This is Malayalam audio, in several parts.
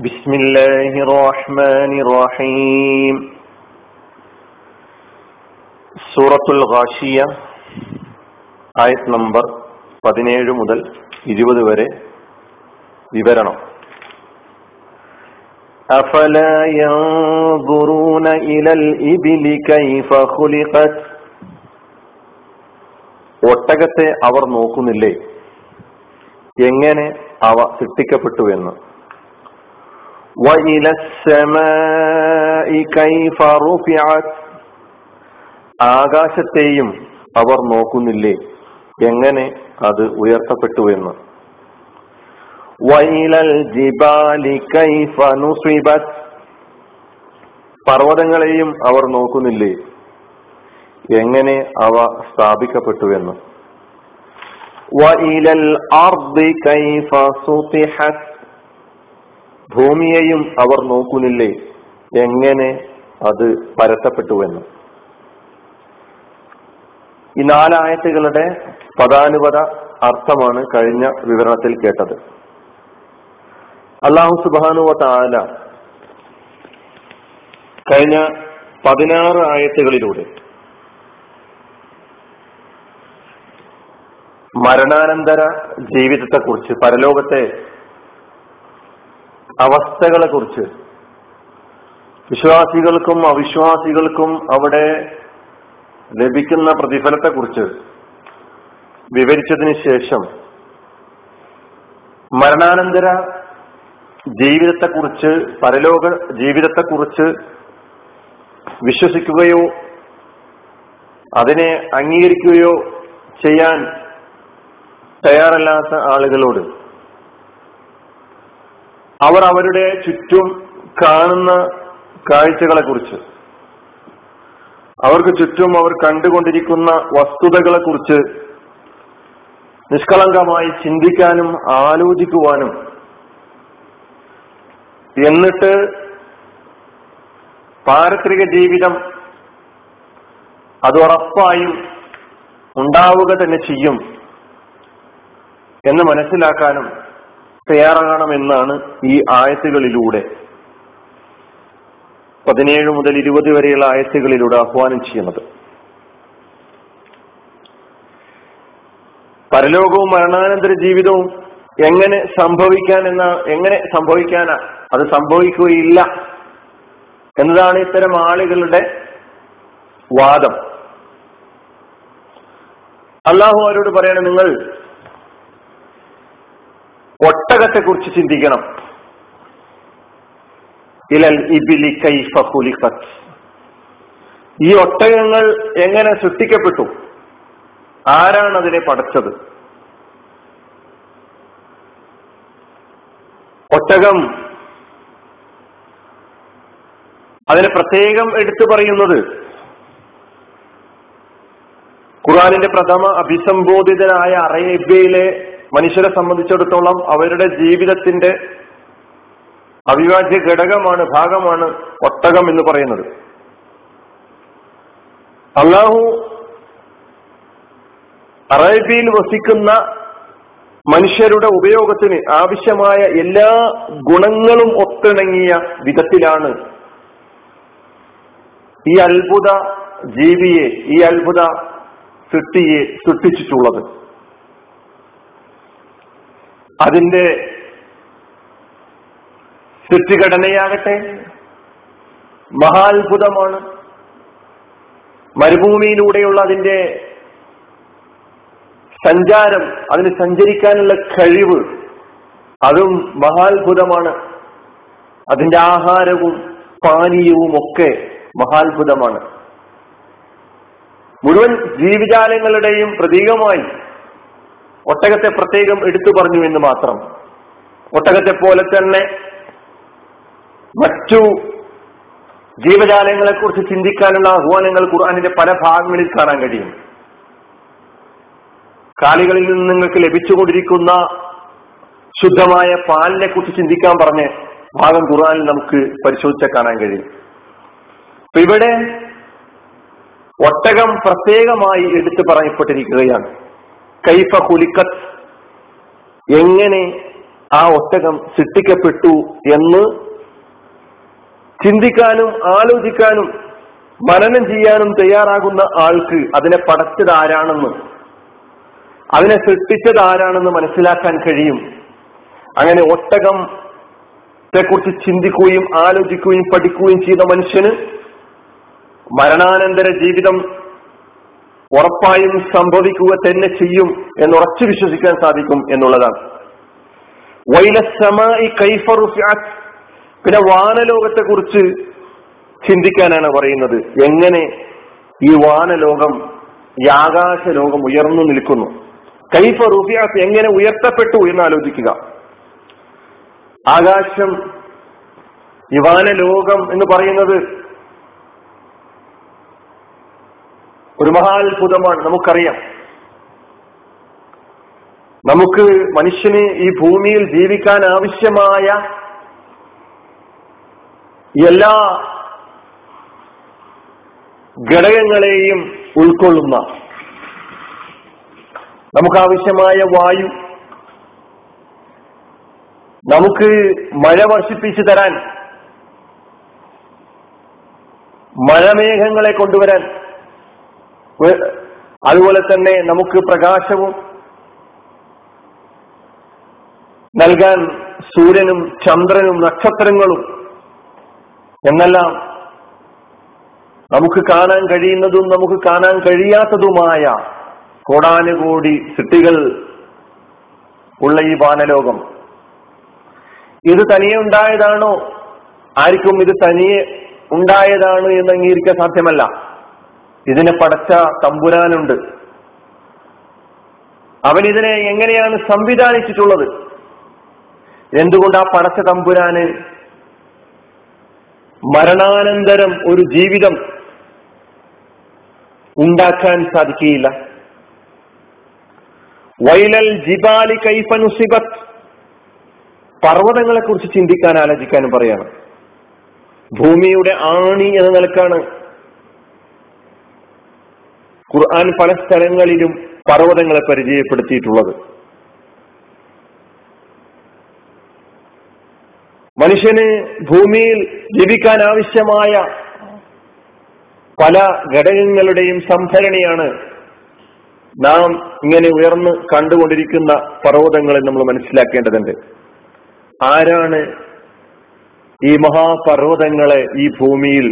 بسم الله الرحمن الرحيم സൂറത്തുൽ ഗാഷിയ ആയത് നമ്പർ പതിനേഴ് മുതൽ ഇരുപത് വരെ വിവരണം أفلا ينظرون إلى الإبل كيف خلقت ഒട്ടകത്തെ അവർ നോക്കുന്നില്ലേ എങ്ങനെ അവ സൃഷ്ടിക്കപ്പെട്ടു എന്ന് وإلى السماء كيف رفعت ആകാശത്തെയും അവർ നോക്കുന്നില്ലേ എങ്ങനെ അത് ഉയർത്തപ്പെട്ടു എന്ന് വൈലൽ ജിബാലി കൈഫ നുസിബത് പർവ്വതങ്ങളെയും അവർ നോക്കുന്നില്ലേ എങ്ങനെ അവ സ്ഥാപിക്കപ്പെട്ടു എന്ന് വൈലൽ അർദി കൈഫ സുതിഹത് ഭൂമിയെയും അവർ നോക്കുന്നില്ലേ? എങ്ങനെ അത് പരത്തപ്പെട്ടുവെന്ന്. ഈ നാലായത്തുകളുടെ പദാനുപത അർത്ഥമാണ് കഴിഞ്ഞ വിവരണത്തിൽ കേട്ടത്. അള്ളാഹു സുബാനുവ താല കഴിഞ്ഞ പതിനാറ് ആയത്തുകളിലൂടെ മരണാനന്തര ജീവിതത്തെക്കുറിച്ച് പരലോകത്തെ അവസ്ഥകളെ കുറിച്ച് വിശ്വാസികൾക്കും അവിശ്വാസികൾക്കും അവിടെ ലഭിക്കുന്ന പ്രതിഫലത്തെക്കുറിച്ച് വിവരിച്ചതിന് ശേഷം മരണാനന്തര ജീവിതത്തെക്കുറിച്ച് പരലോക ജീവിതത്തെക്കുറിച്ച് വിശ്വസിക്കുകയോ അതിനെ അംഗീകരിക്കുകയോ ചെയ്യാൻ തയ്യാറല്ലാത്ത ആളുകളോട് അവർ അവരുടെ ചുറ്റും കാണുന്ന കാഴ്ചകളെ കുറിച്ച് അവർക്ക് ചുറ്റും അവർ കണ്ടുകൊണ്ടിരിക്കുന്ന വസ്തുതകളെ കുറിച്ച് നിഷ്കളങ്കമായി ചിന്തിക്കാനും ആലോചിക്കുവാനും എന്നിട്ട് പാരത്രിക ജീവിതം അത് ഉറപ്പായും ഉണ്ടാവുക തന്നെ ചെയ്യും എന്ന് മനസ്സിലാക്കാനും തയ്യാറാകണമെന്നാണ് ഈ ആയത്തുകളിലൂടെ. പതിനേഴ് മുതൽ ഇരുപത് വരെയുള്ള ആയത്തുകളിലൂടെ ആഹ്വാനം ചെയ്യുന്നത്. പരലോകവും മരണാനന്തര ജീവിതവും എങ്ങനെ സംഭവിക്കാൻ എന്ന എങ്ങനെ സംഭവിക്കാനാ അത് സംഭവിക്കുകയില്ല എന്നതാണ് ഇത്തരം ആളുകളുടെ വാദം. അള്ളാഹു അവരോട് പറയണം നിങ്ങൾ ഒട്ടകത്തെ കുറിച്ച് ചിന്തിക്കണം. ഇലൽ ഇബിലി കൈഫ ഹുലിഖത്ത് ഈ ഒട്ടകങ്ങൾ എങ്ങനെ സൃഷ്ടിക്കപ്പെട്ടു? ആരാണ് അതിനെ പടച്ചത്? ഒട്ടകം അതിനെ പ്രത്യേകം എടുത്തു പറയുന്നത് ഖുറാനിന്റെ പ്രഥമ അഭിസംബോധിതനായ അറേബ്യയിലെ മനുഷ്യരെ സംബന്ധിച്ചിടത്തോളം അവരുടെ ജീവിതത്തിന്റെ അവിഭാജ്യ ഘടകമാണ് ഭാഗമാണ് ഒട്ടകം എന്ന് പറയുന്നത്. അള്ളാഹു അറേബ്യയിൽ വസിക്കുന്ന മനുഷ്യരുടെ ഉപയോഗത്തിന് ആവശ്യമായ എല്ലാ ഗുണങ്ങളും ഒത്തിണങ്ങിയ വിധത്തിലാണ് ഈ അത്ഭുത ജീവിയെ ഈ അത്ഭുത സൃഷ്ടിയെ സൃഷ്ടിച്ചിട്ടുള്ളത്. അതിന്റെ സൃഷ്ടിഘടനയാകട്ടെ മഹാത്ഭുതമാണ്. മരുഭൂമിയിലൂടെയുള്ള അതിന്റെ സഞ്ചാരം അതിന് സഞ്ചരിക്കാനുള്ള കഴിവ് അതും മഹാത്ഭുതമാണ്. അതിന്റെ ആഹാരവും പാനീയവും ഒക്കെ മഹാത്ഭുതമാണ്. മുഴുവൻ ജീവിജാലങ്ങളുടെയും പ്രതീകമായി ഒട്ടകത്തെ പ്രത്യേകം എടുത്തു പറഞ്ഞു എന്ന് മാത്രം. ഒട്ടകത്തെ പോലെ തന്നെ മറ്റു ജീവജാലങ്ങളെ കുറിച്ച് ചിന്തിക്കാനുള്ള ആഹ്വാനങ്ങൾ ഖുർആാനിന്റെ പല ഭാഗങ്ങളിൽ കാണാൻ കഴിയും. കാലികളിൽ നിന്ന് നിങ്ങൾക്ക് ലഭിച്ചുകൊണ്ടിരിക്കുന്ന ശുദ്ധമായ പാലിനെ കുറിച്ച് ചിന്തിക്കാൻ പറഞ്ഞ ഭാഗം ഖുർആാനിൽ നമുക്ക് പരിശോധിച്ച കാണാൻ കഴിയും. അപ്പൊ ഇവിടെ ഒട്ടകം പ്രത്യേകമായി എടുത്തു പറയപ്പെട്ടിരിക്കുകയാണ്. കൈഫ കുലിക്കത്ത് എങ്ങനെ ആ ഒട്ടകം സൃഷ്ടിക്കപ്പെട്ടു എന്ന് ചിന്തിക്കാനും ആലോചിക്കാനും മനനം ചെയ്യാനും തയ്യാറാകുന്ന ആൾക്ക് അതിനെ പടച്ചത് ആരാണെന്ന് അതിനെ സൃഷ്ടിച്ചത് ആരാണെന്ന് മനസ്സിലാക്കാൻ കഴിയും. അങ്ങനെ ഒട്ടകം കുറിച്ച് ചിന്തിക്കുകയും ആലോചിക്കുകയും പഠിക്കുകയും ചെയ്ത മനുഷ്യന് മരണാനന്തര ജീവിതം ഉറപ്പായും സംഭവിക്കുക തന്നെ ചെയ്യും എന്ന് ഉറച്ചു വിശ്വസിക്കാൻ സാധിക്കും എന്നുള്ളതാണ്. വൈലസമായി കൈഫറുഫാത്ത് പിന്നെ വാനലോകത്തെ കുറിച്ച് ചിന്തിക്കാനാണ് പറയുന്നത്. എങ്ങനെ ഈ വാനലോകം ഈ ആകാശ ലോകം ഉയർന്നു നിൽക്കുന്നു. കൈഫ റുഫിയാസ് എങ്ങനെ ഉയർത്തപ്പെട്ടു എന്ന് ആലോചിക്കുക ആകാശം ഈ വാനലോകം എന്ന് പറയുന്നത് ഒരു മഹാത്ഭുതമാണ് നമുക്കറിയാം. നമുക്ക് മനുഷ്യന് ഈ ഭൂമിയിൽ ജീവിക്കാൻ ആവശ്യമായ എല്ലാ ഘടകങ്ങളെയും ഉൾക്കൊള്ളുന്ന നമുക്കാവശ്യമായ വായു നമുക്ക് മഴ വർഷിപ്പിച്ച് തരാൻ മഴമേഘങ്ങളെ കൊണ്ടുവരാൻ അതുപോലെ തന്നെ നമുക്ക് പ്രകാശവും നൽകാൻ സൂര്യനും ചന്ദ്രനും നക്ഷത്രങ്ങളും എന്നെല്ലാം നമുക്ക് കാണാൻ കഴിയുന്നതും നമുക്ക് കാണാൻ കഴിയാത്തതുമായ കോടാനുകോടി സിട്ടികൾ ഉള്ള ഈ വാനലോകം. ഇത് തനിയെ ഉണ്ടായതാണോ? ആർക്കും ഇത് തനിയെ ഉണ്ടായതാണ് എന്ന് അംഗീകരിക്കാൻ സാധ്യമല്ല. ഇതിനെ പടച്ച തമ്പുരാനുണ്ട്. അവൻ ഇതിനെ എങ്ങനെയാണ് സംവിധാനിച്ചിട്ടുള്ളത്? എന്തുകൊണ്ട് ആ പടച്ച തമ്പുരാന് മരണാനന്തരം ഒരു ജീവിതം ഉണ്ടാക്കാൻ സാധിക്കുകയില്ല? വൈലൽ ജിബാലി കൈഫനുസിബത്ത് പർവതങ്ങളെ കുറിച്ച് ചിന്തിക്കാൻ ആലോചിക്കാനും പറയാണ്. ഭൂമിയുടെ ആണി എന്ന നിലക്കാണ് ഖുർആൻ പല സ്ഥലങ്ങളിലും പർവതങ്ങളെ പരിചയപ്പെടുത്തിയിട്ടുള്ളത്. മനുഷ്യന് ഭൂമിയിൽ ജീവിക്കാൻ ആവശ്യമായ പല ഘടകങ്ങളുടെയും സംഭരണിയാണ് നാം ഇങ്ങനെ ഉയർന്ന് കണ്ടുകൊണ്ടിരിക്കുന്ന പർവതങ്ങളെ നമ്മൾ മനസ്സിലാക്കേണ്ടതുണ്ട്. ആരാണ് ഈ മഹാപർവതങ്ങളെ ഈ ഭൂമിയിൽ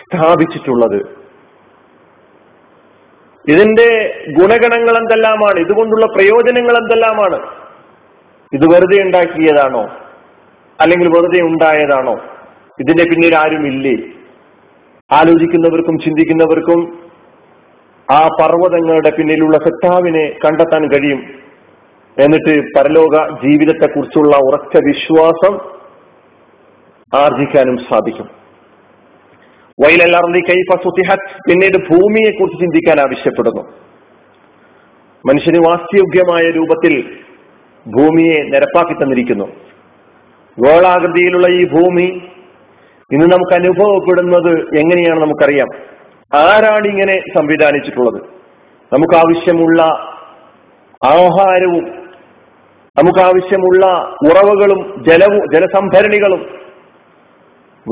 സ്ഥാപിച്ചിട്ടുള്ളത്? ഇതിന്റെ ഗുണഗണങ്ങൾ എന്തെല്ലാമാണ്? ഇതുകൊണ്ടുള്ള പ്രയോജനങ്ങൾ എന്തെല്ലാമാണ്? ഇത് വെറുതെ ഉണ്ടാക്കിയതാണോ? അല്ലെങ്കിൽ വെറുതെ ഉണ്ടായതാണോ? ഇതിന്റെ പിന്നിൽ ആരുമില്ലേ? ആലോചിക്കുന്നവർക്കും ചിന്തിക്കുന്നവർക്കും ആ പർവതങ്ങളുടെ പിന്നിലുള്ള സത്താവിനെ കണ്ടെത്താൻ കഴിയും. എന്നിട്ട് പരലോക ജീവിതത്തെക്കുറിച്ചുള്ള ഉറച്ച വിശ്വാസം ആർജിക്കാനും സാധിക്കും. വൈലല്ലർന്നി കൈഫ സുതിഹത്ത് പിന്നീട് ഭൂമിയെ കുറിച്ച് ചിന്തിക്കാൻ ആവശ്യപ്പെടുന്നു. മനുഷ്യന് വാസ്യോഗ്യമായ രൂപത്തിൽ ഭൂമിയെ നിരപ്പാക്കി തന്നിരിക്കുന്നു. ഗോളാകൃതിയിലുള്ള ഈ ഭൂമി ഇന്ന് നമുക്ക് അനുഭവപ്പെടുന്നത് എങ്ങനെയാണ് നമുക്കറിയാം. ആരാണ് ഇങ്ങനെ സംവിധാനിച്ചിട്ടുള്ളത്? നമുക്ക് ആവശ്യമുള്ള ആഹാരവും നമുക്ക് ആവശ്യമുള്ള ഉറവുകളും ജലവും ജലസംഭരണികളും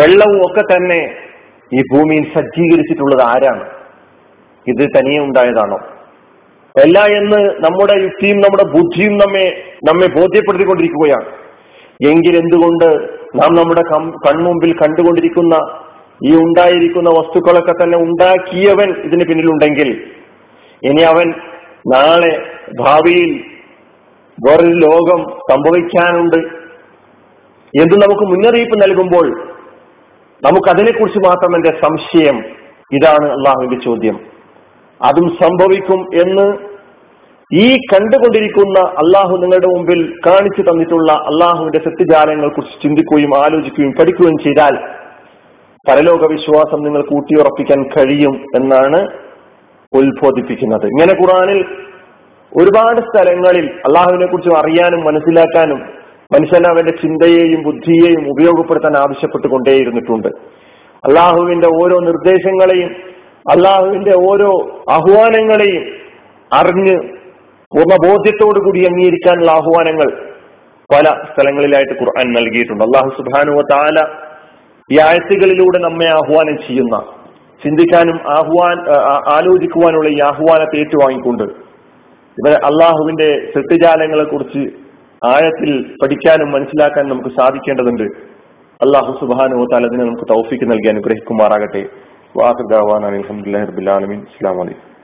വെള്ളവും ഒക്കെ തന്നെ ഈ ഭൂമിയിൽ സജ്ജീകരിച്ചിട്ടുള്ളത് ആരാണ്? ഇത് തനിയെ ഉണ്ടായതാണോ? അല്ല എന്ന് നമ്മുടെ യുക്തിയും നമ്മുടെ ബുദ്ധിയും നമ്മെ നമ്മെ ബോധ്യപ്പെടുത്തിക്കൊണ്ടിരിക്കുകയാണ്. എങ്കിൽ എന്തുകൊണ്ട് നാം നമ്മുടെ കൺമുമ്പിൽ കണ്ടുകൊണ്ടിരിക്കുന്ന ഈ ഉണ്ടായിരിക്കുന്ന വസ്തുക്കളൊക്കെ തന്നെ ഉണ്ടാക്കിയവൻ ഇതിന് പിന്നിലുണ്ടെങ്കിൽ ഇനി അവൻ നാളെ ഭാവിയിൽ വേറൊരു ലോകം സംഭവിക്കാനുണ്ട് എന്ന് നമുക്ക് മുന്നറിയിപ്പ് നൽകുമ്പോൾ നമുക്കതിനെക്കുറിച്ച് മാത്രം എന്റെ സംശയം. ഇതാണ് അള്ളാഹുവിന്റെ ചോദ്യം. അതും സംഭവിക്കും എന്ന് ഈ കണ്ടുകൊണ്ടിരിക്കുന്ന അള്ളാഹു നിങ്ങളുടെ മുമ്പിൽ കാണിച്ചു തന്നിട്ടുള്ള അള്ളാഹുവിന്റെ സത്യജാലങ്ങളെ കുറിച്ച് ചിന്തിക്കുകയും ആലോചിക്കുകയും പഠിക്കുകയും ചെയ്താൽ പരലോക വിശ്വാസം നിങ്ങൾ കൂട്ടിയുറപ്പിക്കാൻ കഴിയും എന്നാണ് ഉത്ബോധിപ്പിക്കുന്നത്. ഇങ്ങനെ ഖുറാനിൽ ഒരുപാട് സ്ഥലങ്ങളിൽ അള്ളാഹുവിനെ കുറിച്ച് അറിയാനും മനസ്സിലാക്കാനും മനുഷ്യൻ അവന്റെ ചിന്തയെയും ബുദ്ധിയെയും ഉപയോഗപ്പെടുത്താൻ ആവശ്യപ്പെട്ടുകൊണ്ടേയിരുന്നിട്ടുണ്ട്. അള്ളാഹുവിന്റെ ഓരോ നിർദ്ദേശങ്ങളെയും അള്ളാഹുവിന്റെ ഓരോ ആഹ്വാനങ്ങളെയും അറിഞ്ഞ് പൂർണബോധ്യത്തോടു കൂടി അംഗീകരിക്കാനുള്ള ആഹ്വാനങ്ങൾ പല സ്ഥലങ്ങളിലായിട്ട് ഖുർആൻ നൽകിയിട്ടുണ്ട്. അള്ളാഹു സുബാനു താല ഈ ആഴ്ചകളിലൂടെ നമ്മെ ആഹ്വാനം ചെയ്യുന്ന ചിന്തിക്കാനും ആഹ്വാൻ ആലോചിക്കുവാനുള്ള ഈ ആഹ്വാനത്തെ ഏറ്റുവാങ്ങിക്കൊണ്ട് ഇവരെ അള്ളാഹുവിന്റെ സൃഷ്ടിജാലങ്ങളെ കുറിച്ച് ആഴത്തിൽ പഠിക്കാനും മനസ്സിലാക്കാൻ നമുക്ക് സാധിക്കേണ്ടതുണ്ട്. അള്ളാഹു സുബാനു അതിനെ നമുക്ക് തൗഫിക്ക് നൽകി അനുഗ്രഹിക്കുമാറാകട്ടെ. വാഹുദാൻ അലഹമുല്ലാ റബുലാലമീൻ അസ്സാം വലൈക്കും